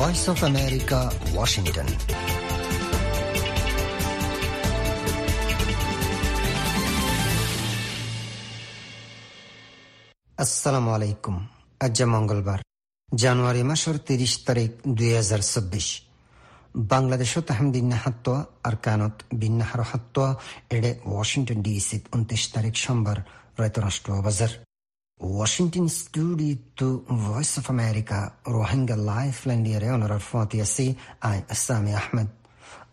Voice of America Washington আসসালামু আলাইকুম আজ মঙ্গলবার, জানুয়ারি মাসের তিরিশ তারিখ দুই হাজার চব্বিশ। বাংলাদেশত আহম হাত্তোয়া আর কানত বিন্নাহার হাত্তোয়া, এডে ওয়াশিংটন ডিসি উনত্রিশ তারিখ সোমবার, রায়তরাষ্ট্র বাজার। Washington studio to Voice of America, Rohingya Lifeline liere onar arfati asi ay Sami Ahmed.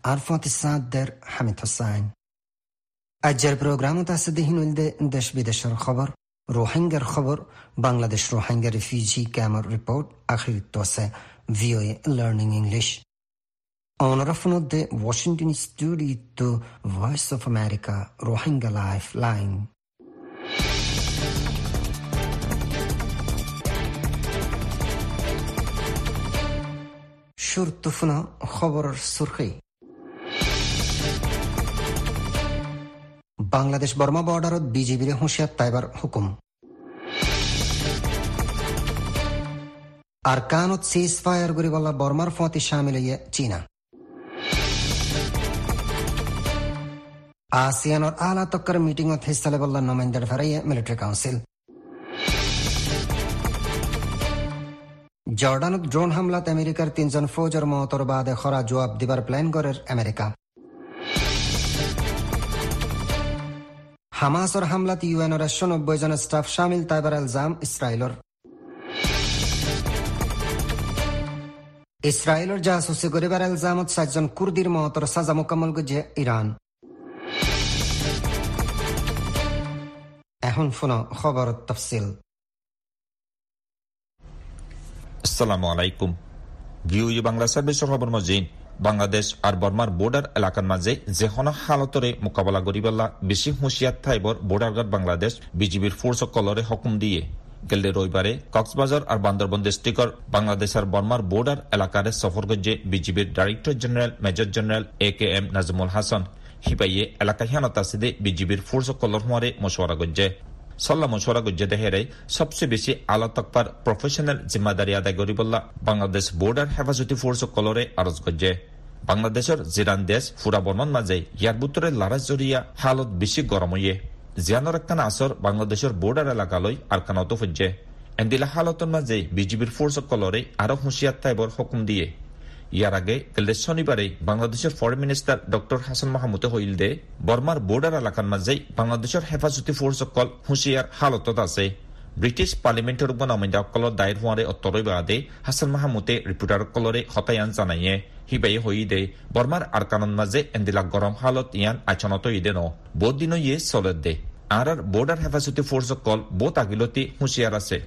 Arfati সাদ্দের Hamid Hossain আজের প্রোগ্রামত আছে দেহিনুলদে দেশ বিদেশের খবর রোহিঙ্গার খবর বাংলাদেশ রোহিঙ্গা রিফিউজি ক্যাম্পের রিপোর্ট আখিরিত আছে VOA learning English অনরফনদে Washington studio to Voice of America Rohingya life line সুরতুফনা খবরের সুরখি বাংলাদেশ বর্মা বর্ডারত বিজেপির হুঁশিয়ার তাইবার হুকুম। আর কানত সিজ ফায়ার গরিবাল্লা বর্মার ফতি সামিল ইয়ে চীনা। আসিয়ানোর আলা তক্কর মিটিংত হিস্সা লেবল্লা নমাইন্দার ফেরাইয়ে মিলিটারি কাউন্সিল। জর্ডানত ড্রোন হামলাত আমেরিকার তিনজন ফৌজের মহতর বাদে খরা জবাব দিবার প্ল্যান করে আমেরিকা হামাসর হামলাত ইউএনর একশো নব্বই জন স্টাফ সামিল তাইবার এলজাম ইসরায়েলর ইসরায়েলর জাসুসি গরিবার এলজামত সাতজন কুর্দির মহতর সাজা মোকাম্মল গুজে ইরান এখন শুনো খবর তফসিল আসসালামু আলাইকুম ভিউই বাংলা সার্ভিসৰ খবৰ মজিন বাংলাদেশ আৰু বৰ্মাৰ বৰ্ডাৰ এলেকাৰ মাজে যেখন হালতৰে মোকাবিলা কৰিবলা বেছি হুঁচিয়াত ঠাইবোৰ বৰ্ডাৰ গাৰ্ড বাংলাদেশ বিজিবিৰ ফোৰ্সকলৰে হুকুম দিয়ে। গেলে ৰবিবাৰে কক্সবাজাৰ আৰু বান্দৰবন ডিষ্ট্ৰিক্টৰ বাংলাদেশ আৰু বৰ্মাৰ বৰ্ডাৰ এলেকাৰে সফৰ কৰিছে বিজিবিৰ director general major general A K M Nazmul Hasan সিপাহীয়ে এলেকা হিয়ানত আছে বিজিবিৰ ফোৰ্সকলৰ হোৱাৰে মছৱাৰা কৰিছে সল্লা মশওয়ারা গুজ্জে দেহেরে সবচেয়ে বেশি আলা তকপার প্রফেশনাল জিম্মাদারি আদায় করিবল্লা বাংলাদেশ বর্ডার হেফাজতি ফোর্স কলরে আরজ গজ্জে বাংলাদেশের জিরান দেশ ফুরা বর্মন মাজে ইয়ার বুতরে লারাজ জরিয়া হালত বেশি গরম হইয়ে। জিয়ানোর একখান আসর বাংলাদেশের বর্ডার এলাকালৈ আরকানত ফুজে এন্দিলা হালতর মাঝে বিজিবির ফোর্স কলরে আরও হুঁশিয়ার তাইবর হুকুম দিয়ে। ইয়ার আগে গেলে শনিবারে বাংলাদেশের ফরেন মিনিস্টার ডক্টর হাসান মাহমুদে হইল দে বর্মার বর্ডার এলাকার মাঝে বাংলাদেশের হেফাজতি ফোর্স অকল হুঁশিয়ার হালতত আছে। ব্রিটিছ পাৰ্লিমেণ্টৰ উপনামীসকলৰ দায়েৰ হোৱাৰে অত্তৰৈ বাদে হাছান মাহমুদে ৰিপৰ্টাৰসকলৰে হতায়ান জানায়ে হিবাই হৈ দে বৰ্মাৰ আৰকানৰ মাজে এন্দিলা গৰম হালত ইয়ান আচনত ইদে ন। বহুত দিন ইয়ে চলে দে আর বর্ডার হেফাজতি ফোর্স অকল বহুত আগিলতি হুঁশিয়ার আছে।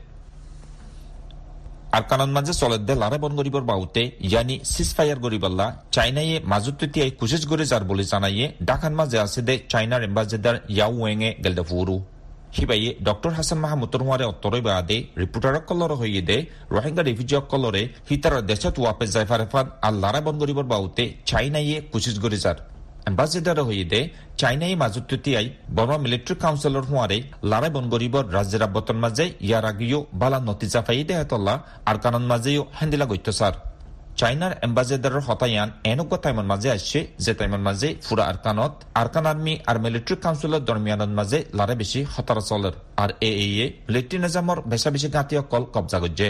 আরকানন মাঝে চলেদে লারে বন গরিবর বাউতে, ইয়ানি সিজফায়ার গরিবাল্লা চাইনাইয়ে মাজুত্তিয়াই কুচিজ গরে যার বলে জানাইয়ে, ডাকান মাঝে আছে দে চাইনার এম্বাসেডার ইয়াও ওয়েঙে গেলদে ফুরু সিবাইয়ে ডক্টর হাসান মাহমুদর হোৱাৰে অত্তৰৈ বাদে ৰিপৰ্টাৰসকলৰ হৈয়ে দে ৰোহিংগা ৰিফিউজিসকলৰে সীতাৰ দেশত ৱাপে যাই ফাৰেফান আৰু লাৰা বন গৰিবৰ বাউতে, চাইনাইয়ে কুচিজ গৰি যাৰ চাইনাই মাজুতিয়াই বৰ্মা মিলিটাৰী কাউন্সিলৰ হোৱাৰে লাৰাই বনগৰিবৰ ৰাজ্যেৰ আব্বতৰ মাজে ইয়াৰ আগেও বালা নতিজা ফাই দেহাতল্লা আৰু কাণৰ মাজেও হেন্দিলা গৈত্যাচাৰ। চাইনাৰ এম্বাসেডাৰৰ হতায়ান এনেকুৱা টাইমৰ মাজে আসছে যে টাইমৰ মাজে ফুৰা আৰকানত আৰকান আৰ্মি আৰু মিলিটাৰী কাউন্সিলৰ দৰমিয়ানৰ মাজে লাৰে বেছি হতাৰা চলৰ আৰু এ এ মিলিটাৰী নিজামৰ বেচা বেছি গাঁতীসকল কব্জা গজ্জে।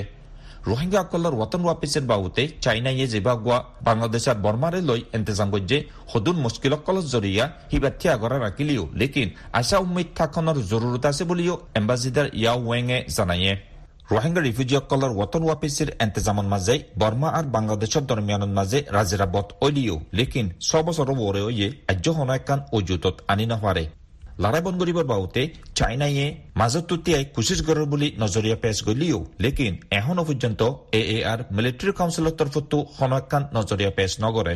রোহিঙ্গাসকলৰ ওয়াতন ওয়াপিসের বাবুতে চাইনাইয়ে জিবাগুয়া বাংলাদেশের বর্মারে লই এন্তেজাম গজ্জে সদুন মুস্কিলসকলৰ জরিয়া হিবাথি আগরা রাখিলিও লেকিন আশা উম্মিদ জরুরত আছে বলিও এম্বাসিডার ইয়া ওয়েঙে জানায়ে রোহিঙ্গা রিফিউজিসকলৰ ওয়াতন ওয়াপিসের এন্তেজামর মাঝে বর্মা আর বাংলাদেশের দরমিয়ানের মাঝে রাজিরাবত ওলিও লেকিন ছ বছর ওরে ওয়ে আজ্য হনায়কান অজুতত আনি নহারে লৰাই বন্ধ কৰিবৰ বাবতে চাইনাইয়ে মাজত তুতিয়াই কোচিছ গড়ৰ বুলি নজৰীয়া পেছ গলিও। লেকিন এখনো পৰ্যন্ত এ এ আৰ মিলিটাৰী কাউন্সিলৰ তৰফতো সনকান নজৰীয়া পেছ নগৰে।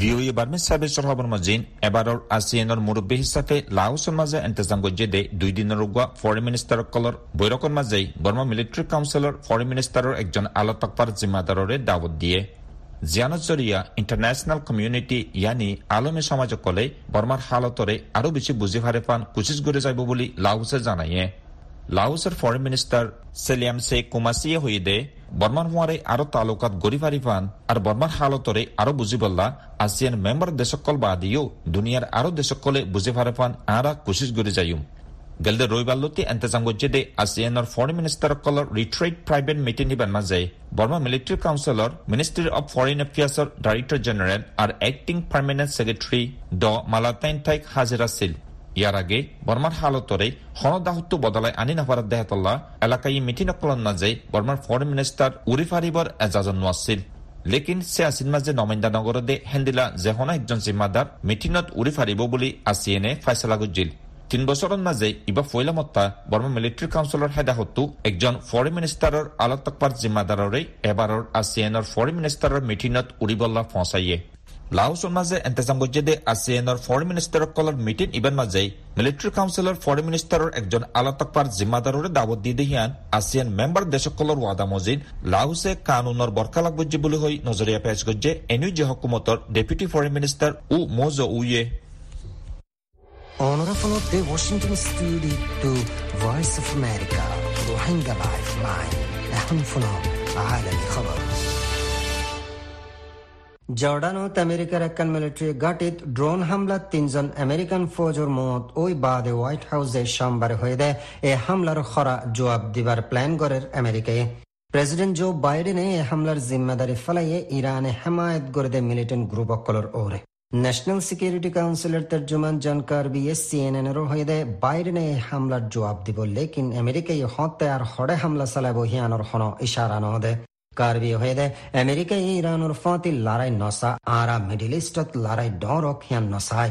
ভিঅ'এ বাৰ্মিজ ছাৰ্ভিচৰ খবৰ মজিন এবাৰৰ আছিয়ানৰ মুৰব্বী হিচাপে লাওছৰ মাজে এণ্টেজাম গজ্জে দে দুইদিনৰ ৰোগোৱা ফৰেন মিনিষ্টাৰসকলৰ বৈঠকৰ মাজেই বৰ্মা মিলিটাৰী কাউন্সিলৰ ফৰেন মিনিষ্টাৰৰ একজন আলোতকপাৰ জিম্মাদাৰৰে দাৱত দিয়ে। জিয়ানত জৰিয়া ইণ্টাৰনেশ্যনেল কমিউনিটি ইয়ানি আলমী সমাজসকলে বৰ্মাৰ হালতৰে আৰু বেছি বুজি ফাৰে পান কোচিছ কৰি যাব বুলি লাওছে জানায়ে লাওসের ফরেন মিনিস্টার সেলিয়াম সে কুমাসিয়ে হইদে বর্মার হুয়ারে আরও তালুকাত গরি ফারি ফান আর বর্মার হালতরে আরও বুঝি বললা আসিয়ান মেম্বার দেশকল বাদিও দুনিয়ার আরও দেশকলে বুঝি ফারে ফান আরা কুশিস গরি যাইম গেলদে রইবাল্লতি এন্তেজাম গজ্জেদে আসিয়ানর ফরেন মিনিস্টার কলর রিট্রেট প্রাইভেট মিটিং নিবান মাঝে বর্মা মিলিটারি কাউন্সিলর মিনিস্ট্রি অফ ফরেন অ্যাফেয়ার্সর ডাইরেক্টর জেনারেল আর অ্যাক্টিং পার্মানেন্ট সেক্রেটারি ড মালাতাইন থাইক হাজিরা ছিল ইয়ার আগে বর্মার হালতরে হনদাহত্ব বদলায় আনি নাফারাত দেহাতল্লাহ এলাকায় মিটিং অকলন নাজে বর্মার ফরেন মিনিস্টার উরি ফারিবর এজাজন নোয়াছিল লেকিন সে আসিন মাঝে নমেন্দা নগরদে হেন্দিলা জেহনা একজন জিম্মাদার মিটিনত উৰি ফাৰিব বুলি আসিয়েনে ফাইসলা গুজিল। তিন বছৰৰ মাজে ইবা ফৈলা মত্তা বৰ্মা মিলিটাৰী কাউন্সিলৰ হেদাহতো একজন ফৰেন মিনিষ্টাৰৰ আলত তকপাৰ জিম্মাদাৰৰে এবাৰৰ আসিয়ানৰ ফৰেন মিনিষ্টাৰৰ মিটিনত উৰিবল্লা ফচাইয়ে। লাওছৰ মাজে এন্তেজাম গজ্জেদে আসিয়ানৰ ফৰেন মিনিষ্টাৰসকলৰ মিটিং ইবান মাজে মিলিটাৰী কাউন্সিলৰ ফৰেন মিনিষ্টাৰৰ একজন আলাতকপাৰ জিম্মাদাৰৰে দাৱত দি দিহিয়ান আসিয়ান মেম্বাৰ দেশসকলৰ ৱাদা মজিদ লাওছে কানুনৰ বৰকালাক গজ্জে বুলি হৈ নজৰীয়া পেচ গজ্জে এনি যে হকুমতৰ ডেপুটি ফৰেন মিনিষ্টাৰ উ মজ উয়ে Onorevole de Washington Studio to Voice of America روحينجا لايف لاين أهم فنو عالمي خبر জর্ডানত আমেরিকার একখান মিলিটারি ঘাটিত ড্রোন হামলা তিনজন আমেরিকান ফৌজর মত ওই বাদে হোয়াইট হাউসে সোমবার হয়ে দেয় এ হামলার খরা জবাব দিবার প্ল্যান করে আমেরিকায় প্রেসিডেন্ট জো বাইডেনে এ হামলার জিম্মাদারি ফেলাইয়ে ইরানে হেমায়ত করে দেয় মিলিটেন্ট গ্রুপ অকলর ওরে ন্যাশনাল সিকিউরিটি কাউন্সিলের তর্জমান জন কার্বি সিএনএন এর হয়ে বাইডেনে এই হামলার জবাব দিব লেকিন আমেরিকায় হতে আর হড়ে হামলা চালাব হিয়ানোর হন ইশারা দে কার্বি হয়ে দে আমেরিকা ইরানোর ফতি লড়াই নসা আরা মিডিল ইস্টত লড়াই ডরক হিয়ান নসায়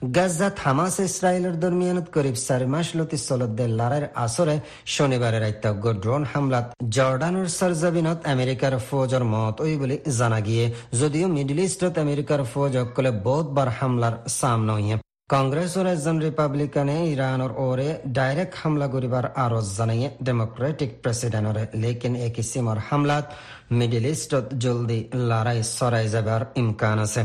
গাজাত হামাস ইসরায়েলের দরমিয়ানত করিব চারি মাস লতি চলতে লড়াইয়ের আসরে শনিবারের রাত্য ড্রোন হামলাত জর্ডানের সরজাবিনত আমেরিকার ফৌজর মত ওই বলে জানা গিয়ে যদিও মিডিল ইস্টত আমেরিকার ফৌজ অকলে বহুতবার হামলার সামনে হইয়া কংগ্রেসর একজন রিপাবলিকানে ইরানের ওরে ডাইরেক্ট হামলা করিবার আরজ জানাইয়ে ডেমোক্রেটিক প্রেসিডেন্টরে লেকিন এ কিসিমর হামলাত মিডিল ইস্টত জলদি লড়াই সরাই যাবার ইমকান আছে।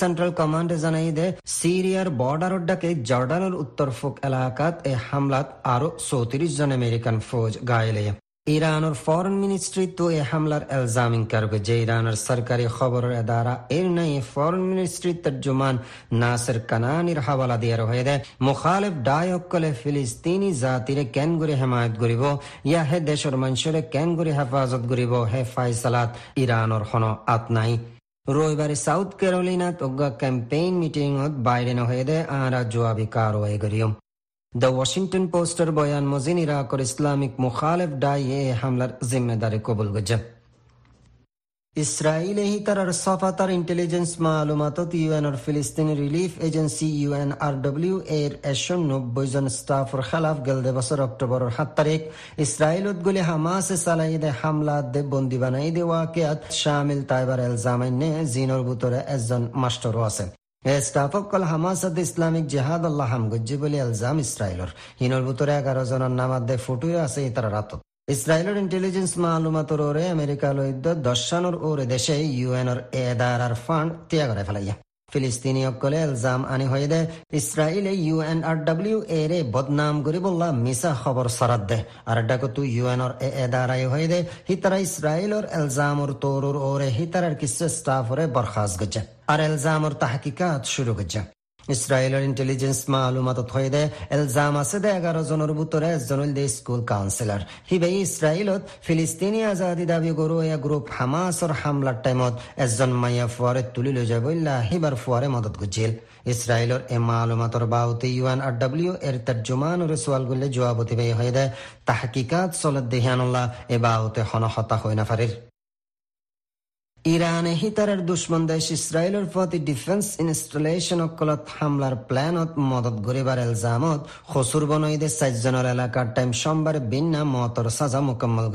সেন্ট্রাল কমান্ডে জানাই দে সিরিয়ার বর্ডার ডাকে জর্ডানের উত্তর ফুক এলাকাত এ হামলাত আরও চৌত্রিশ জন আমেরিকান ফৌজ গায়েলে। ইরানের ফরেন মিনিস্ট্রি তো এ হামলার এলজাম ইনকার যে ইরানের সরকারি খবরের এদারা এর নাই ফরেন মিনিস্ট্রি তর্জমান নাসের কানানির হাওয়ালা দিয়ে হয়ে দেয় মুখালেফ ডায়কলে ফিলিস্তিনি জাতিরে কেন করে হেমায়ত করিব? ইয়া হে দেশের মানুষরে কেন করে হেফাজত করিব? হে ফাইসালাত, ইরানের হন আত নাই। মিটিংত বাইডেন হয়ে দেয় আরা জবাবি কারওয়াই করিয়ম দ্য ওয়াশিংটন পোস্টের বয়ান মজিন ইরাকর ইসলামিক মুখালেফ ডাই এ হামলার জিম্মেদারি কবুল গজ্জা। ইসরায়েলে হি তারার সফাতার ইন্টেলিজেন্স মালুমাতত ইউএনর ফিলিস্তিনি relief agency UN R W এর এশন নব্বই জন স্টাফর খেলাফ গেলদে বছর অক্টোবরের সাত তারিখ ইসরায়েলত গুলি হামাস সালাইদে হামলা দে বন্দি বানাই দেওয়া কেয়াত শামিল তাইবার এলজামাইনে জিনর ভিতরে একজন মাস্টারও আছে। স্টাফকল হামাসাদ ইসলামিক জেহাদ আল্লাহ হামগজ্জি বলে এলজাম ইসরায়েলর হিনর ভিতরে এগারো জনের নামাদে ফুটুয়ে আছে ইতার রাতত ইসরায়েলের ইন্টেলিজেন্স মালুমাতর ওরে আমেরিকা লইদ্য দর্শানোর ওরে দেশে ইউএনর এদার আর ফান্ড ত্যাগ করে ফেলাইয়া। ফিলিস্তিনি অকলে এলজাম আনি হয়ে দে, ইসরায়েলে ইউএন আর ডাব্লিউ এ রে বদনাম করি বললা মিসা খবর সরাত দে। আর ডাকতু ইউএনর এ এদারাই হয়ে দে, হিতারা ইসরায়েলর এলজামর তোরুর ওরে হিতারার কিছু স্টাফ ওরে বরখাস গজ্জা আর এলজামর তাহকিকাত শুরু গজ্জা ইসরায়েলের ইন্টেলিজেন্স মালুমাতত হয়ে দে এলজাম আছে দে জনের ভিতরে, একজন দে স্কুল কাউন্সিলর হিবে ইসরায়েলত ফিলিস্তিনি আজাদি দাবি গরু এ গ্রুপ হামাসর হামলার টাইমত একজন মাইয়া ফুয়ারে তুলি লৈ যাবইল্লা হিবার ফুয়ারে মদত গুজিল ইসরায়েলের এ মালুমাতর বাউতে ইউএন আর ডাব্লিউ এর তর্জমান ওরে সোয়াল গুলে জবাব অতিবাহী হয়ে দেয়। তাহকিকাত চলত দেহিয়ানুল্লাহ, এ বাউতে হন হতা হই না ফারির ইরানে হিতারের দুশ্মন দেশ ইসরায়েলের প্রতি ডিফেন্স ইনস্টলেশন অকলত হামলার প্ল্যানত মদত গরিবার এলজামত। খসুর বনইদে চারজনের এলাকার টাইম সোমবার বিন্না মতর সাজা মোকাম্মল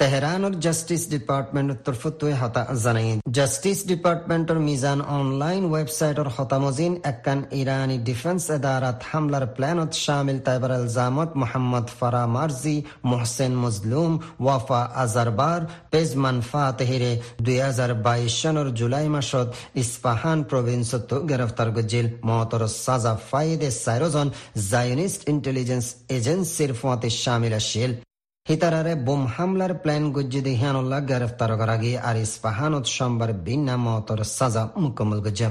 গজে তেহরানৰ জাষ্টিছ ডিপাৰ্টমেণ্টৰ তৰফতোৱে হতা জানাই জাষ্টিছ ডিপাৰ্টমেণ্টৰ মিজান অনলাইন ৱেবছাইটৰ হতামজিন একান ইৰাণী ডিফেন্স এদাৰাত হামলাৰ প্লেনত শামিল তাইবাৰ এলজামত মোহাম্মদ ফাৰা মাৰ্জি মোহসেন মজলুম ৱাফা আজাৰবাৰ পেজমান ফাতেহিৰে দুই হাজাৰ বাইশ চনৰ জুলাই মাসত ইস্পাহান প্ৰভিন্সতো গ্ৰেপ্তাৰ গজিল মহতৰ সাজা ফাইদে চাৰিজন জায়নিষ্ট ইণ্টেলিজেন্স এজেন্সিৰ ফতে শামিল আছিল হিতারারে বোম হামলার প্ল্যান গজ্জিদে হিয়ানুল্লাহ গ্রেফতার করা গিয়ে আর ইস্পাহানত সোমবার বিনা মতর সাজা মুকম্মল গজ্জা।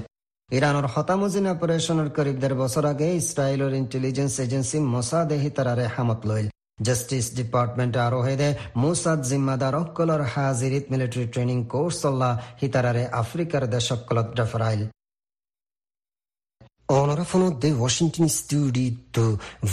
ইরানের হতামজিন অপারেশনের করিব দেড় বছর আগে ইসরায়েলের ইন্টেলিজেন্স এজেন্সি মোসাদে হিতারারে হামত লইল। জাস্টিস ডিপার্টমেন্ট আরও হেদে মুসাদ জিম্মাদার অকলর হাজিরিত মিলিটারি ট্রেনিং কোর্স হিতারারে আফ্রিকার দেশকলত ডেফরাইল। the Washington studio to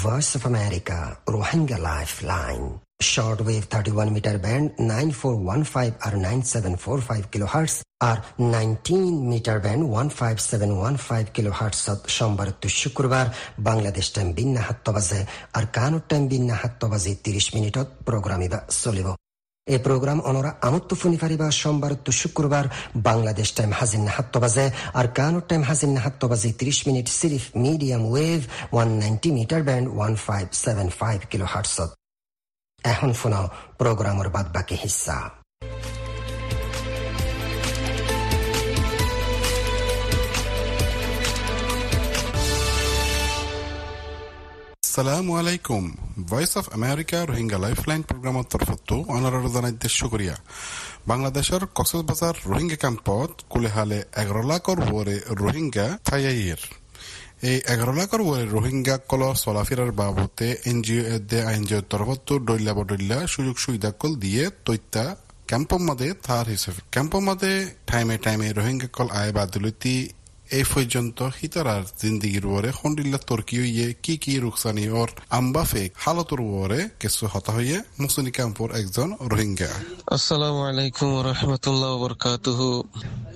Voice of America, Rohingya Lifeline. Shortwave 31 meter band 9415 or 9745 kilohertz আর 19 মিটার ব্যান্ড 15715 কিলোহার্টজ সোমবার তো শুক্রবার বাংলাদেশ টাইম বিন্না হাত্ত বাজে আর কানুর টাইম বিন্না হাত্ত বাজে 30 মিনিটত প্রোগ্রাম চলিব এই প্রোগ্রাম অনরা আমত্ত ফুনি ফারিবা সোমবার তো শুক্রবার বাংলাদেশ টাইম হাজির নাহাত্ত বাজে আর কানুর টাইম হাজির নাহাত্ত বাজে 30 minute সিরিফ medium wave 190 metre band 1575 kilohertz এখন শোনাও প্রোগ্রামের বাদ বাকি হিস্সা আসসালামু আলাইকুম। Voice of America Rohingya lifeline প্ৰগ্ৰামত তৰফতো অনাৰৰ জনাদ্য শুক্ৰিয়া বাংলাদেশৰ কক্সবাজাৰ ৰোহিংগা কেম্পত কুলেহালে এঘাৰ লাখৰ ওপৰে ৰোহিংগা ঠাইয়াইৰ এই এগারো লাখের উপরে রোহিঙ্গা কল চলাফেরার বাবদে এনজিও আইনজিওর তরফত ডইলা বডইলা সুযোগ সুবিধা কল দিয়ে তৈত্যা ক্যাম্পমাদে তার হিসেবে ক্যাম্পমাদে টাইমে টাইমে রোহিঙ্গা কল আয় বাদুলতি এই পর্যন্ত হিতারার জিন্দিগির ওরে খন্ডিল্লা তর্কি হইয়ে কি কি রুকসানি ওর আম্বাফে হালতর ওরে কিছু হতা হইয়ে মুসলিম কামপুর একজন রোহিঙ্গা। আসসালামু আলাইকুম রহমতুল্লাহ বরকাতুহু।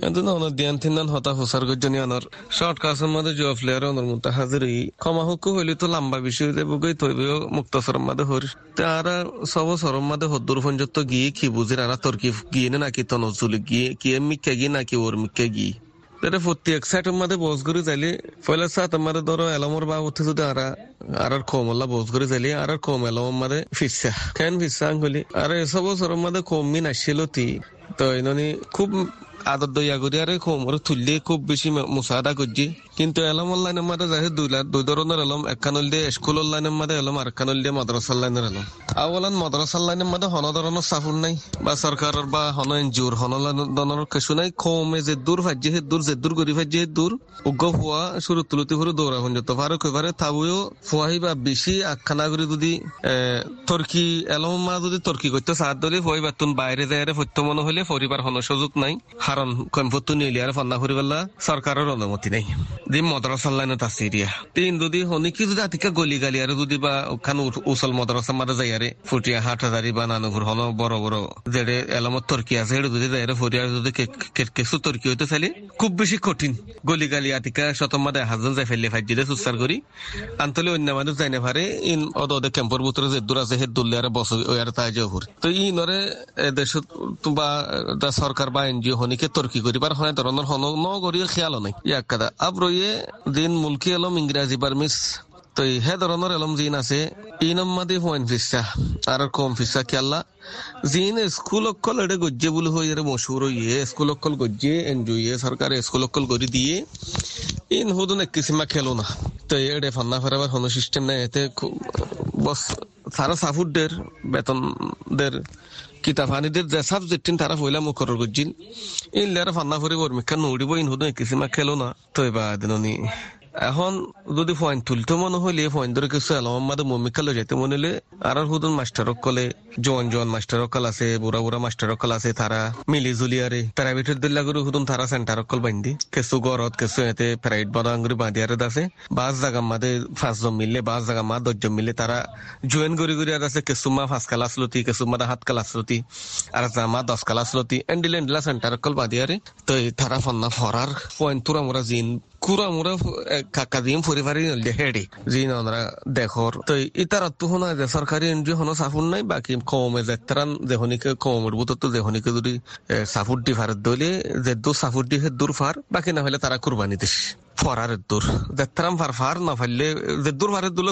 এদিন অনর দিয়ান তিনান হতা হুসার গজনি অনর শর্ট কাসের মধ্যে জুয়া প্লেয়ার অনর মুতা হাজিরি ক্ষমা হুকু হইলে তো লম্বা বিষয় দেব গই তৈবেও মুক্তসর মধ্যে হর। তারা সব সরম মধ্যে হদ্দুর পঞ্জত গিয়ে কি বুঝির আরা তর্কি গিয়ে নাকি তনজুলি গিয়ে, কি মিক্কা গিয়ে নাকি ওর মিক্কা গিয়ে। তাহলে প্রতি এক সাইটের মধ্যে বস করে যাইলে পয়লা সাত আমাদের ধরো এলামর বা উঠে যদি আরা আর কমল্লা বস করে যাইলে আর কম এলামর মধ্যে ফিসা কেন ফিসা আঙ্গুলি আর এসব বছরের মধ্যে কম আসছিল তি। তো খুব আদর দইয়া করি আর কোমর তুললে খুব বেশি মুসাদা করছি কিন্তু এলম অনলাইনের মাঝে যাই দুই দুই ধরনের এলম একখানল দিয়ে স্কুল অনলাইনের মাঝে এলম, আর একখানল দিয়ে মাদ্রাসা লাইনের এলম। আওয়ালান মাদ্রাসা লাইনের মাঝে হন ধরনের সাফুন নাই, বা সরকারের বা হন এনজিওর, হন ধরনের কিছু নাই। কমে যে দূর ফাজ্যে হে দূর, যে দূর ফাজ্যে হে দূর, উগ্র ফুয়া শুরু তুলতে ফুরু দৌড়া হন যেত পারে কইবারে তাবুও ফুয়াহি বা বেশি আখানা করে যদি তর্কি, এলম মা যদি তর্কি করতে সাহায্য দিলে ফুয়াই বাতুন বাইরে যায় ফত্য মনে হলে পরিবার হন সুযোগ নাই। কারণ কম্পত্তু নিলিয়ার ফান্না করি পেলা সরকারের অনুমতি নেই। দি মদ্রাসার লাইনত আছে তিন যদি হনিকি যদি আতিকা গলি গালি আর যদি বা ওখান উসল মদ্রাসা মারা যাই আরে ফুটিয়া হাট হাজারি বা নানুঘর হন বড় বড়। যেড়ে এলামত তর্কি আছে এটা যদি যাই ফুটিয়া যদি কেসু তর্কি হইতে চাইলে খুব বেশি কঠিন। গলি গালি আতিকা শতম মাদে হাজার যাই ফেললে ফাইজিলে সুস্কার করি আন্তলে অন্য মানুষ যাই না পারে ইন অদ অদে ক্যাম্পর ভিতরে যে দূর আছে হে দুল্লে আর বস ওই আর তাই জহুর তো ই নরে দেশ বা সরকার বা এনজিও হনিকে তর্কি করিবার হনে ধরনের হন ন করিও খেয়াল নাই। ইয়াক কাদা আব্র ইয়ে দিন মুলকি এলম ইংরাজি বার্মিস তো হে ধরনের এলম জিন আছে। ইনম মাদি পয়েন্ট ফিসা আর কম ফিসা খেয়াল্লা জিন স্কুল অকল এটা গজ্জে বলে হয়ে এর মশুর ইয়ে স্কুল অকল গজ্জে এনজয় ইয়ে সরকার স্কুল অকল করে দিয়ে। ইন হুদুন এক কিসিমা খেলো না। তো এডে ফান্না ফেরাবার কোনো সিস্টেম নাই। এতে বস সারা সাফুডদের বেতনদের কিতাবানিদের যে সাবজেক্টিন তারা পয়লা মুখর গজিন ইন লেরা ফান্না ফরি বর্মিকা নড়িব, ইন হুদুন এক কিসিমা খেলো না। তো এবার দিননি। এখন যদি পয়েন্ট তুলতে মনে হইলে পয়েন্ট ধরে কিছু এলাম মাদে মমিকা লো যেতে মনে হলে আর হুদুন মাস্টার কলে, জন জন মাস্টার কল আছে বুড়া বুড়া মাস্টার কল আছে তারা মিলি জুলি আরে প্রাইভেটের দিল্লা করে হুদুন তারা সেন্টার কল বান্ধি কেসু গরত কেসু এতে প্রাইভেট বাদাঙ্গুরি বাঁধিয়ারে আছে বাস জায়গা মাদে পাঁচজন মিললে বাস জায়গা মা দশজন মিললে তারা জয়েন করি করি আর আছে কেসু মা পাঁচ কালাস লতি কেসু মাদা হাত কালাস লতি আর মা দশ কালাস লতি। এন্ডিল এন্ডিলা সেন্টার কল বাঁধিয়ারে তো তারা ফন্না ফরার পয়েন্ট তুরা মোরা জিন কুরা মুরা কাকা নলদে হেডে জি নরা দেখর তো ইতার তো হনা যে সরকারি এনজিও হনো সাফুন নাই, বাকি কমে যাত্রান দেহনিকে কমের বুত দেহনিকে যদি সাফুর দি ফার দলে, যে দু সাফুর দি হে দূর ফার বাকি না হলে তারা কুরবানি দিস ফরার দূর। যাত্রাম ফার ফার না ফাইলে, যে দূর ফারের দুলে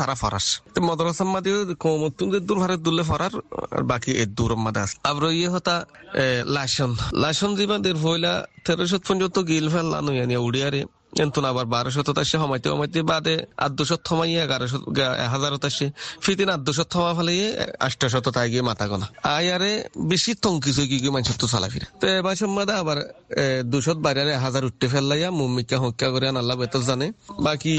তারা ফরাস। মদরসা মাদি কমতুন যে দূর ফারের দুলে ফরার, আর বাকি এ দূর মাদে আবার ইয়ে হতা লাসন লাসন জিবা দের হইলা তেরোশো পর্যন্ত গিল ফেললা নইয়ানি উড়িয়ারে এন্তন আবার বারোশত তাসে হমাইতে হমাইতে বাদে আদ্যশত থমাইয়ে এগারোশো হাজারত আসে ফিতিন আদ্যশত থমা ফেলাইয়ে আষ্টশত তাই গিয়ে মাথা গোনা আয়ারে বেশি তঙ্কিস কি কি মানুষ তো চালা ফিরে। তো এবার সম্বাদে আবার দুশত বাইরে হাজার উঠতে ফেললাইয়া মুম্মিকা হক্কা করে আল্লাহ বেতর জানে। বাকি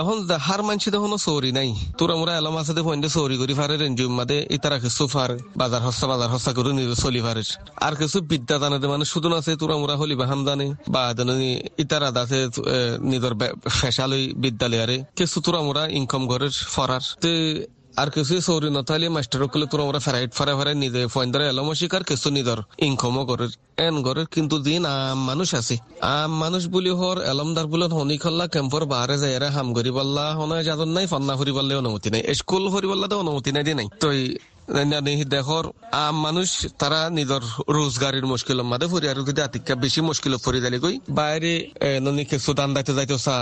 এখন হার মানছি তখন সৌরি নাই। তোরা মোরা এলাম আছে দেখুন সৌরি করি ফারে রেঞ্জুম মাদে ইতারা কিছু ফার, বাজার হস্তা বাজার হস্তা করে নিজে চলি ফারে। আর কিছু বিদ্যা জানে মানে শুধু আছে তোরা মোরা হলি বাহাম জানে। বা ইতারা দাসে নিজের ফেসালই বিদ্যালয়ারে। কিছু তোরা মোরা ইনকাম ঘরের ফরার। তে আর কিছু সৌরি নথালি মাস্টার কলে তোর আমরা ফেরাইট ফেরা ফেরাই নিজে ফয়েন্দারে এলম শিকার কিছু নিজের ইনকামও করে এন করে কিন্তু দিন আম মানুষ আছে। আম মানুষ বুলি হর এলমদার বলে হনি খল্লা ক্যাম্পর বাহারে যাই হাম করি পাল্লা হনে যাদন নাই, ফন্না পারলে অনুমতি নাই। স্কুল করি পাল্লা অনুমতি নাই দিয়ে নাই। তো দেখর, আম মানুষ, তারা নিজের রোজগারের মুশকিল মাদে ফুরি আর যদি আতিকা বেশি মুশকিল ফুরি যালি গই বাইরে ননি কিছু দান দাইতে যাইতো চা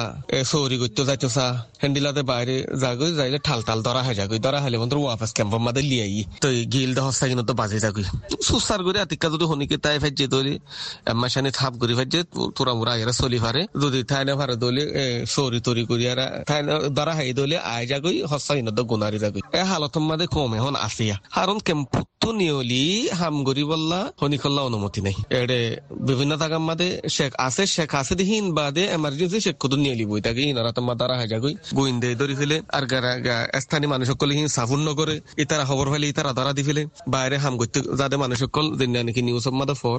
চৌরি করতে যাইতো চা হ্যান্ডিলাতে বাইরে যাগই, যাইলে ঠাল ঠাল ধরা হয় যাগই, ধরা হলে বন্ধু ওয়াফাস ক্যাম্প মাদে লিয়াই। তো গিল দে হস্তা কিন্তু বাজে যাগই। সুসার করে আতিকা যদি হনিকে তাই ফেজে তৈরি মাসানি থাপ করে ফেজে তোরা মোরা এরা চলি ফারে। যদি থাই না দলে চৌরি তরি করি আর থাই ধরা হাই দলে, আয় যাগই হস্তা কিন্তু গুনারি যাগই। এ হালত মাদে কম, এখন আসিয়া কারণ কেম্পুতো নিয়লি হাম গরি বললা হনিকল্লা অনুমতি নাই। এড়ে বিভিন্ন থাকার মাদে শেখ আছে শেখ আছে দিহিন বাদে এমার্জেন্সি শেখ কুদুন নিয়লি বই তাকে ইনারা তোমার দ্বারা হাজা গই গোয়েন্দে ধরি ফেলে, আর গারা স্থানীয় মানুষ সকল হিন সাফুন নগরে, ইতারা খবর ফেলে ইতারা ধরা দি ফেলে। বাইরে হাম করতে যাদের মানুষ সকল দিন নাকি নিউজ অফ মাদে ফর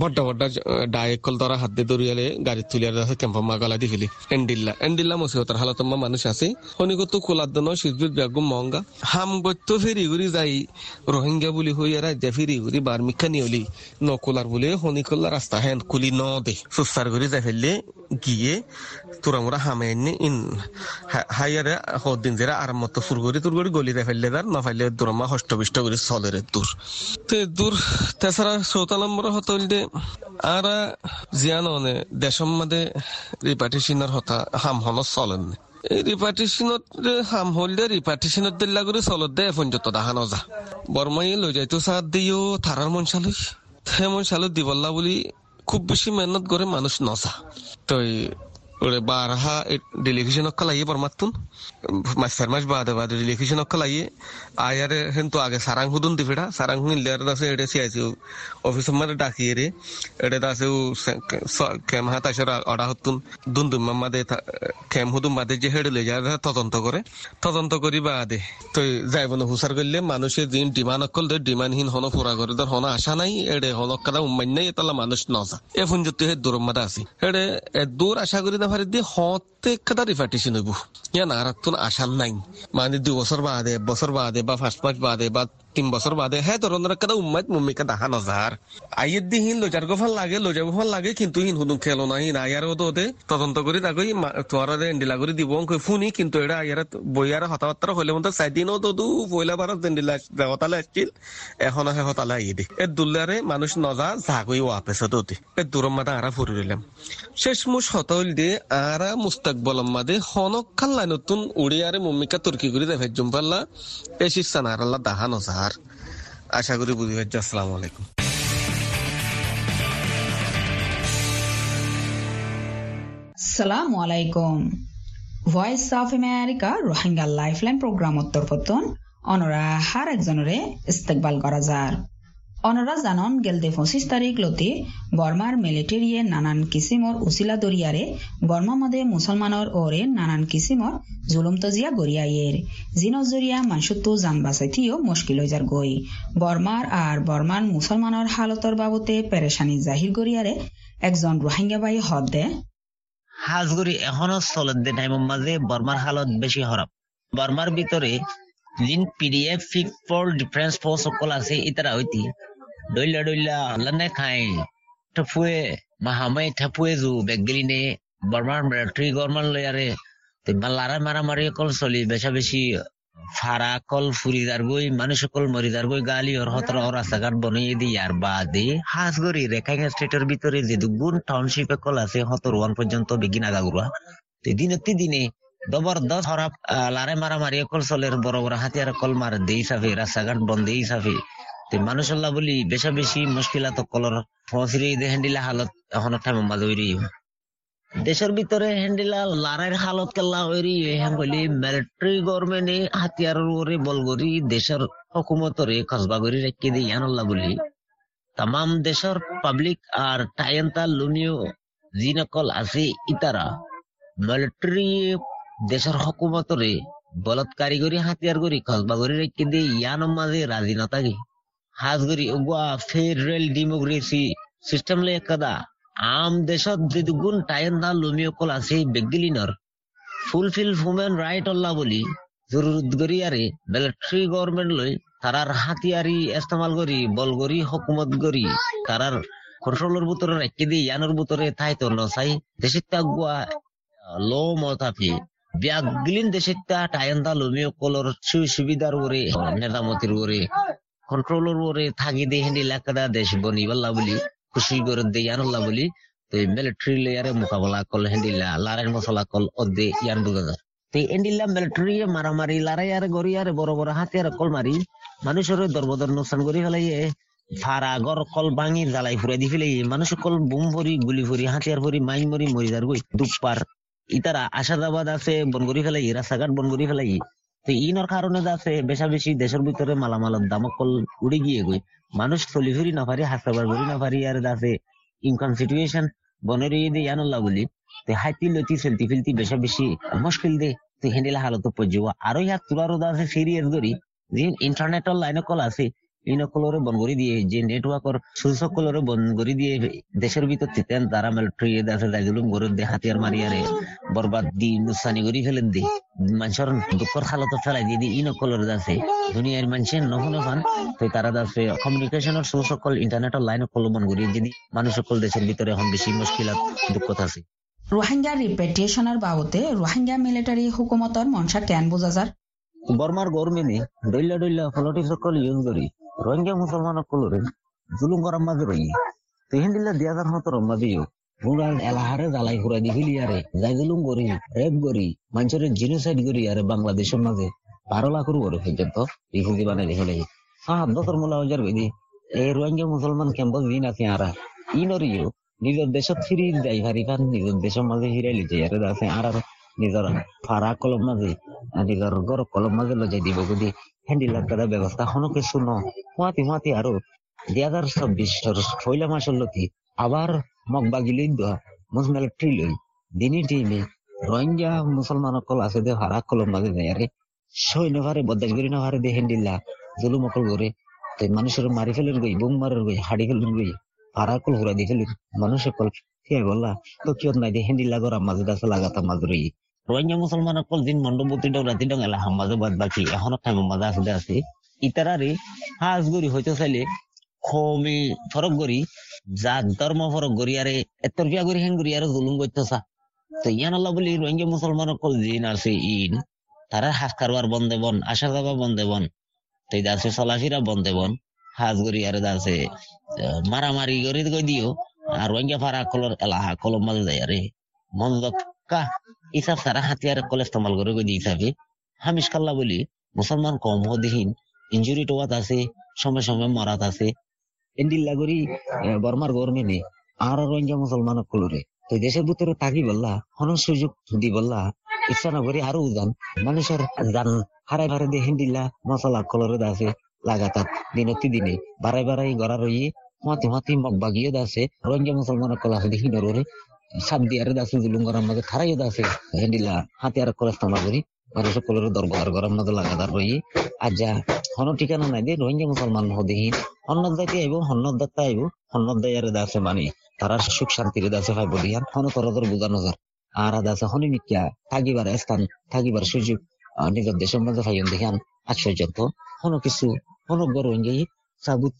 বড্ডা বড্ডা ডায়েক কল ধরা হাত দিয়ে দরিয়ালে গাড়ি তুলিয়ার আছে ক্যাম্প মা গলা দি ফেলি। এন্ডিল্লা এন্ডিল্লা মসিহতার হালত মানুষ আছে। হনিকত কোলার দন সিজুর বেগম মহঙ্গা। হাম করতে ফেরি ঘুরি যাই রোহিঙ্গা বুলি হই এরা যে ফিরি ঘুরি বার মিখা নিয়লি নকলার বলে হনি কল্লা রাস্তা হেন কুলি ন দে সুস্তার ঘুরি যাই ফেললে গিয়ে তোরা মোরা হামে এনে ইন হাইয়ারে হদিন যেরা আরাম মতো ফুর করি তোর করি গলি যাই ফেললে তার না ফেললে দূরমা হষ্ট বিষ্ট করে চলের দূর। তে দূর তাছাড়া চৌথা নম্বর হতো দে আর জিয়ান দেশম মাদে রিপার্টিশনের হতা হাম হন চলেন রিপার্টিশনত হাম হলদে রিপার্টিশনত দিল্লা করে চলত দে এখন যত দেখা নজা বর্মাই লৈ যাইতো চাহ দিও থারার মন চালুই সে মন চালু দিবল্লা বুলি খুব বেশি মেহনত করে মানুষ নচা তই ওরে বারহা ডেলিগেশন অক্কালাইয়ে পরমাত্তুন। মাস চার মাস বাদে বাদে আয়ারে হেন্তু আগে সারাং হুদুন দিফেড়া সারাং হুন লেয়ার দাসে এডে সিআইসি অফিস মারে ডাকিয়ে রে, এডে দাসে কেম হা তাসের অডা হতুন দুন দুন মাদে কেম হুদুন বাদে যে হেডে লে যায় তদন্ত করে। তদন্ত করি বাদে, তো যাইব না হুসার করলে মানুষের দিন ডিমান্ড অকল দে, ডিমান্ডহীন হন পুরা করে ধর হন আশা নাই, এডে হন কাদা উম্মাইন নাই এতালা মানুষ নজা। এ ফুন যুক্তি হে দূর মাদা আছে। এডে দূর আশা করি না भारत दे हौत কাদা রিপার্টিশন হইব। ইয়া না রাতুন আশান নাই। মানে দুই বছর বাদে বছর বাদে বা ফার্স্ট মাস বাদে বা তিন বছর বাদে হ্যাঁ ধরনের কাদা উম্মাইত মুম্মিকা দেখা নজার আইয়ের দি হিন লোজার গোফাল লাগে লোজা গোফাল লাগে, কিন্তু হিন হুদুম খেলো না, হিন আয়ার তো ওতে তদন্ত করি তাকে তোরা এন্ডিলা করে দিব ফুনি, কিন্তু এটা আয়ার বইয়ার হতাবার্তা হইলে মতো চাই দিনও তো দু বারত এন্ডিলা দেহতালে আসছিল, এখন আহে হতালে আইয়ে দি। এ দুল্লারে মানুষ নজা জাগই ওয়াপেছে তো এ দূরম মাদা আরা ফুরি রইলাম। শেষ মুশ হতইল দিয়ে আরা মুস্তাকবল মাদে, হনক খাল্লা নতুন উড়িয়ারে তুর্কি করে দেখে জুম্পাল্লা এ শিক্ষা নারাল্লা দাহা নজার আশা করি বুঝি আসসালামু আলাইকুম। সালামু আলাইকুম। Voice of America Rohingya programme উত্তরপতন অনরা হার একজনরে ইস্তেকবাল করা যার। অনরা জানন গেলদে পঁচিশ তারিখ লতি বর্মার মিলিটারিয়ে নানান কিসিমর উচিলা দরিয়ারে, বর্মা মদে মুসলমানর ওরে নানান কিসিমর জুলুম তজিয়া গরিয়াইয়ের জিনর জরিয়া মানসুত্তু জান বাঁচাইতিও মুশকিল হয়ে যার গই বর্মার আর বর্মান মুসলমানর হালতর বাবতে পেরেশানি জাহির গরিয়ারে একজন রোহিঙ্গা বাই হদ দে। হাজগুড়ি এখনও চলত দে টাইমের মাঝে বর্মার হালত বেশি খারাপ বর্মার ভিতরে যিন পিডিএফ ফিক ফর ডিফেন্স ফোর্স সকল আছে ইতারা হইতি ডইলা ডইলা লানে খাই ঠফুয়ে মাহামাই ঠফুয়ে জু বেগলিনে বর্মার মিলিটারি গভর্নমেন্ট লয়ারে লারা মারামারি কল চলি বেশা বেশি ফারা কল ফুরিদার গই মানুষ কল মরিদার গই গালি ওর হতর ওর রাস্তাঘাট বনিয়ে দি আর বাদে হাঁসগড়ি রেখাইন স্টেটের ভিতরে যে দুগুণ টাউনশিপে কল আছে হতর ওয়ান পর্যন্ত বেগিন আগাগুড়া তো দিনে দিনে জবরদস্ত হরাপ লারে মারামারি কল চলের বড় বড় হাতিয়ার কল মার দেই সাফে রাস্তাঘাট বন্ধ দেই সাফে তো মানুষ আল্লাহ বলি, বেশা বেশি মুশকিলাত কলর ফসরি দে হ্যান্ডিলা হালত এখন টাইম মাদুরি দেশের ভিতরে হ্যান্ডিলা লারের হালত কেলা হইরি হ্যাঁ বলি মিলিটারি গভর্নমেন্টে হাতিয়ার ওরে বলগরি দেশের হকুমতরে খসবা করি, রেখে দিয়ে ইয়ানুল্লাহ বলি। তামাম দেশের পাবলিক আর টাইন্তা লুনিও জিনকল আছে ইতারা। মিলিটারি দেশের হকুমতরে বলৎকারী করি, হাতিয়ার করি খসবা করি, রেখে দিয়ে ইয়ান মাঝে রাজি না থাকি। হাজগরি উগুয়া ফেডারেল ডেমোক্রেসি সিস্টেম লে কদা আম দেশত যেদুগুণ টাইম দা লুমিয়কল আছে বেগিলিনর ফুলফিল হিউম্যান রাইট অল্লা বলি জরুরত করি আরে মিলিটারি গভর্নমেন্ট লই তারার হাতিয়ারি ইস্তেমাল করি বল করি হকুমত করি তারার কন্ট্রোলের ভিতরে রাখি দি ইয়ানোর ভিতরে তাই তো নসাই দেশিত গুয়া লো মতাফি ব্যাগলিন দেশিত টাইম দা লুমিয়কলর সুবিধার ওরে নেতামতির ওরে কন্ট্রোলর ওরে থাকি দিয়ে হেন্দি লাকড়া দেশ বনি বল্লা বলি, খুশি করে দিয়ে ইয়ানুল্লাহ বলি। তো মিলিটারি লেয়ারে মোকাবেলা কল হেন্দিলা লারের মশলা কল অদ্দে ইয়ান বুঝা তো এন্ডিলা মিলিটারি মারামারি লারাই আর গড়ি আর বড় বড় হাতিয়ার কল মারি মানুষের দরবদর নোকসান করি ফেলাই ফারা গর কল ভাঙি, জ্বালাই ফুরাই দি ফেলাই মানুষ কল বুম ভরি, গুলি ভরি, হাতিয়ার ভরি, মাইন মরি মরি যার গই দুপার ইতারা আশাদাবাদ আছে, বন করি ফেলাই রাস্তাঘাট বন করি ফেলাই তো ইনর কারণে আছে বেশা বেশি দেশের ভিতরে মালামালের দাম কল উড়ে গিয়ে গই মানুষ চলি ফিরি না পারি হাসতে পারি না পারি আর আছে ইনকাম সিচুয়েশন বনের ইয়ে দিয়ে জানল্লা বলি। তো হাইতি লতি ফিলতি বেশা বেশি মুশকিল দে। তো হেন্ডেল হালত পর্যব আরও ইয়ার তুলার আছে সিরিয়াস ধরি যে ইন্টারনেটের লাইনে কল আছে কলরে করে দিয়ে যে নেটওয়ার্কর সূচক কলরে বন করে দিয়ে দেশের ভিতর তিতেন তারা মিলিটারি আছে যাইগুলো গরে দে হাতিয়ার মারিয়ারে বরবাদ দি নুসানি করি ফেলেন দি মানুষের দুঃখর হালত ফেলাই দিয়ে দি ইন কলরে আছে দুনিয়ার মানুষের নহন ফান তো তারা আছে কমিউনিকেশনের সোর্স সকল ইন্টারনেটের লাইন কল বন করি যদি মানুষ সকল দেশের ভিতরে এখন বেশি মুশকিলাত দুঃখত আছে রোহিঙ্গা রিপেটিয়েশনের বাবদে রোহিঙ্গা মিলিটারি হুকুমতর মনসা কেন বোঝা যার বর্মার গরমেনে ডইলা ডইলা ফলটি সকল ইউজ করি রোহিঙ্গা মুসলমান সকলরে জুলুম করার মাঝে রই তো হিন্দিলা দিয়া যার মতো রম্মা দিও। পুরান এলাহারে জ্বালাই ফুরাই দি ফিলিয়ারে যাই জুলুম করি রেপ করি মানুষের জিনোসাইড করি আরে বাংলাদেশের মাঝে বারো লাখের উপরে পর্যন্ত রিফিউজি বানাই দিয়ে ফেলে সাত বছর মোলা হাজার বেদি এই রোহিঙ্গা মুসলমান দিন আছে আরা ইনরিও নিজের দেশত ফিরি যাই হারি নিজের দেশের মাঝে ফিরাই লিতে আরে আছে আর নিজের ফারা কলম মাঝে নিজের গর কলম মাঝে লজাই দিব যদি হ্যান্ডিল একটা ব্যবস্থা হনো কিছু ন মাতি মাতি আরও দুই হাজার চব্বিশ পয়লা মাসের লতি আবার মগবাগিলি মুসমেল ট্রিলই দিনী টিমে রোহিঙ্গা মুসলমান অকল আছে দে হারা কলম মাঝে দেয় আরে সৈন্য ভারে বদাস করি না ভারে দে হ্যান্ডিল্লা জুলুম অকল করে তো মানুষের মারি ফেলেন গই বুম মারের গই হাড়ি ফেলেন গই হারা কল ঘুরা দি ফেলেন মানুষ অকল ফিয়াই বললা তো কিয়ত নাই দে হ্যান্ডিল্লা গরা মাঝে দাসে লাগাতাম মাঝে রোহিঙ্গা মুসলমান অকল দিন মণ্ডপতি ডং রাতি ডং বাদ বাকি এখনও টাইম মাঝে আছে। আছে ইতারারে হাজ গরি চাইলে ফরক গরি জাত ধর্ম ফরক গরি আরে এতরফিয়া গরি হেন গরি আরে জুলুম তো ইয়ান আল্লাহ বলি রোহিঙ্গা মুসলমান অকল আছে ইন তারা হাজ কারবার বন্ধে বন আসা যাবা বন্ধে বন, তো এই আছে চলাফিরা বন্ধে বন হাজ গরি আরে আছে মারামারি গরি কই দিও। আর রোহিঙ্গা ফারা কলর এলাহা কলম মাঝে যায় আরে মন কা ইসাব সারা হাতিয়ার কল ইস্তেমাল করে কই দিছাবি হামিশ কাল্লা বলি মুসলমান কম হদিহীন ইঞ্জুরি টোয়াত আছে, সময় সময় মরাত আছে। এন্ডিল্লা করি বর্মার গরমেনে আর রোহিঙ্গা মুসলমান কলরে তো দেশের ভিতরে থাকি বললা হন সুযোগ দি বললা, ইচ্ছা না করি আরও উজান মানুষের জান হারাই ভারে দিয়ে হিন্দিল্লা মশলা কলরে আছে লাগাতার দিনতি দিনে বারাই বারাই গড়া রইয়ে মাতি মাতি মগ বাগিয়ে দাসে রোহিঙ্গা মুসলমান কলা দেখি নরে সাত দিয়ারে দাসে জুলুম করার মধ্যে খারাইয়ে দাসে। করে। মানুষ সকলের দরবার গরম মধ্যে লাগাতার রই আর যা হন ঠিকানা নাই রোহিঙ্গা মুসলমান দাইতে আইব আইব দাসে মানে। তারা সুখ শান্তির দাসে পাইব দিয়ান হন তরদর বুঝানো যার আর দাসে হনি মিথ্যা থাকিবার স্থান, থাকিবার সুযোগ। নিজের দেশের পাইন দেখান আশ্চর্য হন কিছু, হন রোহিঙ্গাই, সাবুত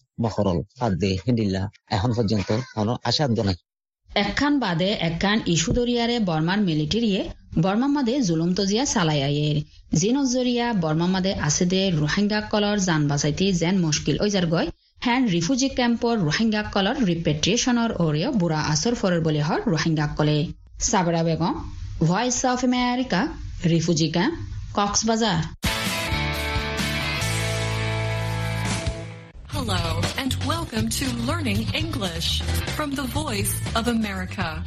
হিন্দিল্লা এখন পর্যন্ত হন আশাদ্য নাই। একখান বাদে একখান ইস্যু দরিয়ারে বর্মার মিলিটারিয়ে বর্মা মাদে জুলুম তজিয়া চালাই আয়ের যে নজরিয়া বর্মা মাদে আছে দে রোহিঙ্গা কলর জান বাঁচাইতে যেন মুশকিল ওইজার গয়। হ্যান রিফিউজি ক্যাম্পর রোহিঙ্গা কলর রিপেট্রিয়েশনের ওরে বুড়া আসর ফরের বলে হর রোহিঙ্গা কলে। Sabra Begum voice of America refugee camp Cox's Bazar welcome to Learning English from the Voice of America.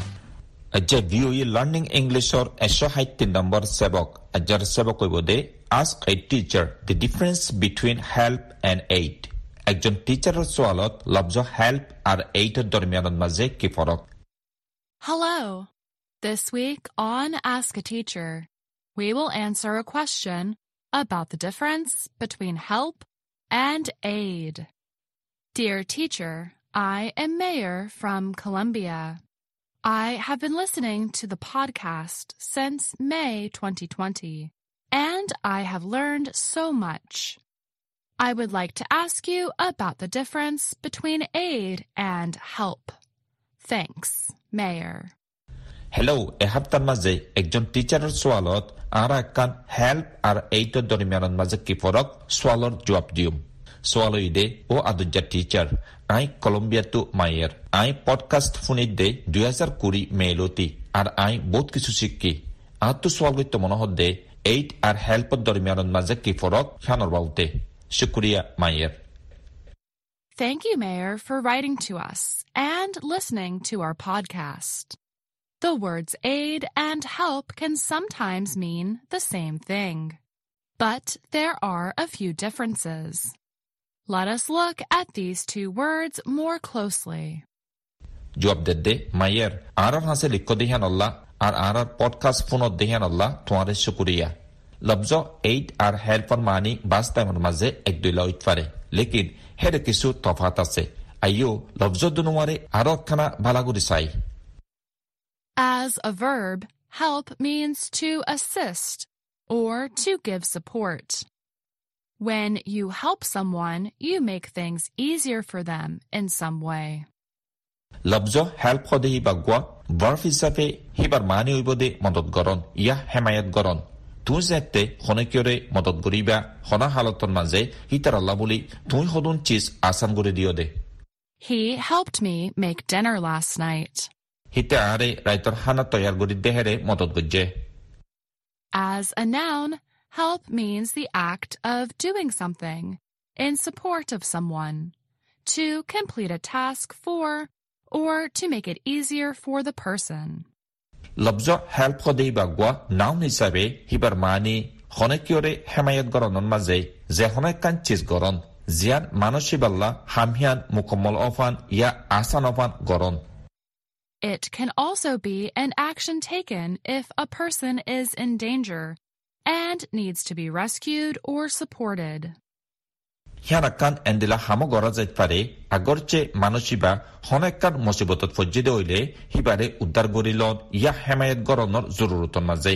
Aja VOA Learning English or Esho Haiti number Sebok. Ajar Sebok Webode ask a teacher the difference between help and aid. একজন টিচারের সোয়ালত লব্জ help আর এইটের দরমিয়ানের মাঝে কি ফরক Hello. This week on Ask a Teacher, we will answer a question about the difference between help and aid. Dear teacher, I am Mayor from Columbia. I have been listening to the podcast since May 2020, and I have learned so much. I would like to ask you about the difference between aid and help. Thanks, Mayor. Hello' এসপ্তাহৰ মাজে একজন টিচাৰৰ সোৱালত আৰু একান help আৰু এইটৰ দৰমিয়ানৰ মাজে কি ফৰক সোৱালৰ জবাব দিম সোৱাল দে অ আদুজা টিচাৰ আই কলম্বিয়াটো মায়ের আই পডকাস্ট শুনি দে দুই হাজার কুড়ি মেলতি আর আই বহুত কিছু শিক্ষি আহতো সোয়াল গত্য মনোহর দে এইট আর হেল্পর দরমিয়ানের মাঝে কি ফরক খানর বাউতে শুক্রিয়া মায়ের Thank you, Mayor, for writing to us and listening to our podcast. The words aid and help can sometimes mean the same thing, but there are a few differences. Let us look at these two words more closely. জবাব দে দে মায়ের আর হাসে লিখ দিহান আল্লাহ আর আর podcast ফোনত দিহান আল্লাহ তোমারে শুকুরিয়া লব্জ eight আর হেল্পর মানি বাস টাইমের মাঝে এক দুই লইত পারে লেকিন হেরে কিছু তফাত আছে আইও লব্জ দুনুয়ারে আরও একখানা ভালাগুড়ি চাই As a verb, help means to assist or to give support. When you help someone, you make things easier for them in some way. লব্জ হেল্প সদে হিবাগুৱা বাৰ্ফ হিচাপে হিবাৰ মানি হইব দে মদত গৰণ ইয়া হেমায়ত গৰণ তুই যেতে খনকিয়ৰে মদত গৰিবা সনা হালতৰ মাজে হিতাৰ আল্লাহ বুলি তুই সদুন চিজ আচান কৰি দিয় দে He helped me make dinner last night. হিতে আৰে ৰাইতৰ খানা তৈয়াৰ কৰি দেহেৰে মদত গজ্জে As a noun, help means the act of doing something in support of someone, to complete a task for, or to make it easier for the person. লব্জ help সদে হিবাগুৱা noun হিচাপে হিবাৰ মানি খনকিয়ৰে হেমায়ত গৰণৰ মাজে যে হনেকান চিজ গৰণ জিয়ান মানসিবাল্লা হামহিয়ান মুকম্মল often yeah আচান often গৰণ It can also be an action taken if a person is in danger and needs to be rescued or supported. হিয়ানাকান এন্দিলা হামো গৰা যাইত পাৰে আগৰচে মানসিবা হনেকান মুচিবতত ফজ্জিদে হইলে হিবাৰে উদ্ধাৰ কৰি লন ইয়া হেমায়ত গৰণৰ জৰুৰতৰ মাজে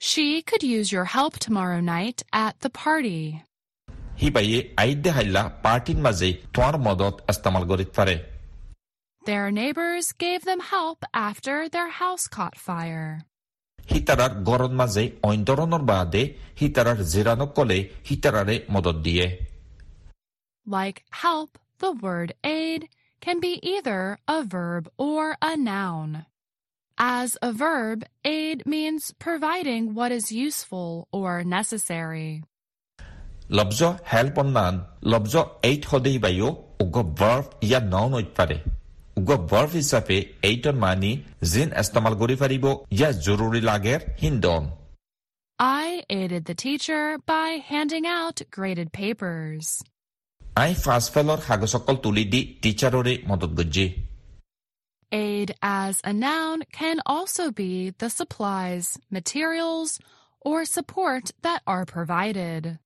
She could use your help tomorrow night at the party. হিবাইয়ে আইদে হাইলা পাৰ্টিৰ মাজে তোমাৰ মদত ইস্তেমাল কৰিত পাৰে Their neighbors gave them help after their house caught fire. হিতাৰাৰ গৰৰ মাজে অইন ধৰণৰ বাদে হিতাৰাৰ জিৰাণক কলে হিতাৰাৰে মদত দিয়ে Like help, the word aid can be either a verb or a noun. As a verb, aid means providing what is useful or necessary. লব্জ help naan লব্জ aid সদেই বায়ু উগ বাৰ্ফ ইয়া নাও নৈত পাৰে উগ বাৰ্ফ হিচাপে এইটৰ মানি জিন ইস্তেমাল কৰি পাৰিব ইয়া জৰুৰী লাগেৰ Hindon I aided the teacher by handing out graded papers. I first ফেলৰ কাগজসকল তুলি দি টিচাৰৰে মদত গজ্জি Aid as a noun can also be the supplies, materials, or support that are provided.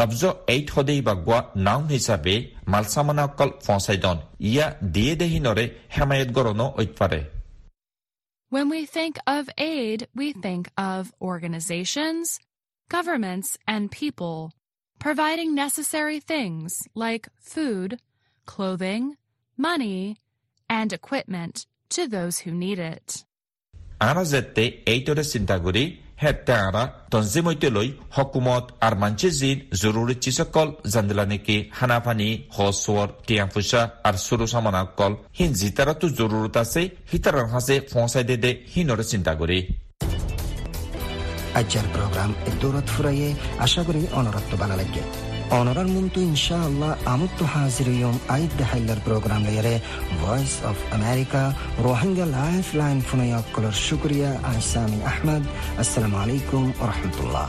লব্জ aid সদেই বাগোৱা noun হিচাপে মালচামানা অকল ফচাইদন ইয়া দিয়ে দেহিনৰে হেমায়ত গৰণ ঐত পাৰে When we think of aid, we think of organizations, governments, and people providing necessary things like food, clothing, money, and equipment to those who need it. আনা জেতে এইটরে চিন্তা করি হেতে আরা তঞ্জিমৈতে লৈ হকুমত আর মানছে জিন জরুরি চিসকল জানদিলা নেকি হানাফানি হসওয়ার টিয়াং আর সুরু সামানা কল সি জিতারা তো জরুরত আছে হিতারার হাসে ফসাই দে দে হিনরে চিন্তা করি আজ্জার প্রোগ্রাম দৌলত ফুরাইয়ে আশা করি অনরত্ব বালা লাগে muntu মুন্তু ইনশাআল্লাহ haziriyom হাজির ইয়ম আইদ voice of america, rohingya life line ফুনাইয়া কলর শুক্রিয়া আহসামি আহমদ আসসালামু আলাইকুম ওরহমতুল্লাহ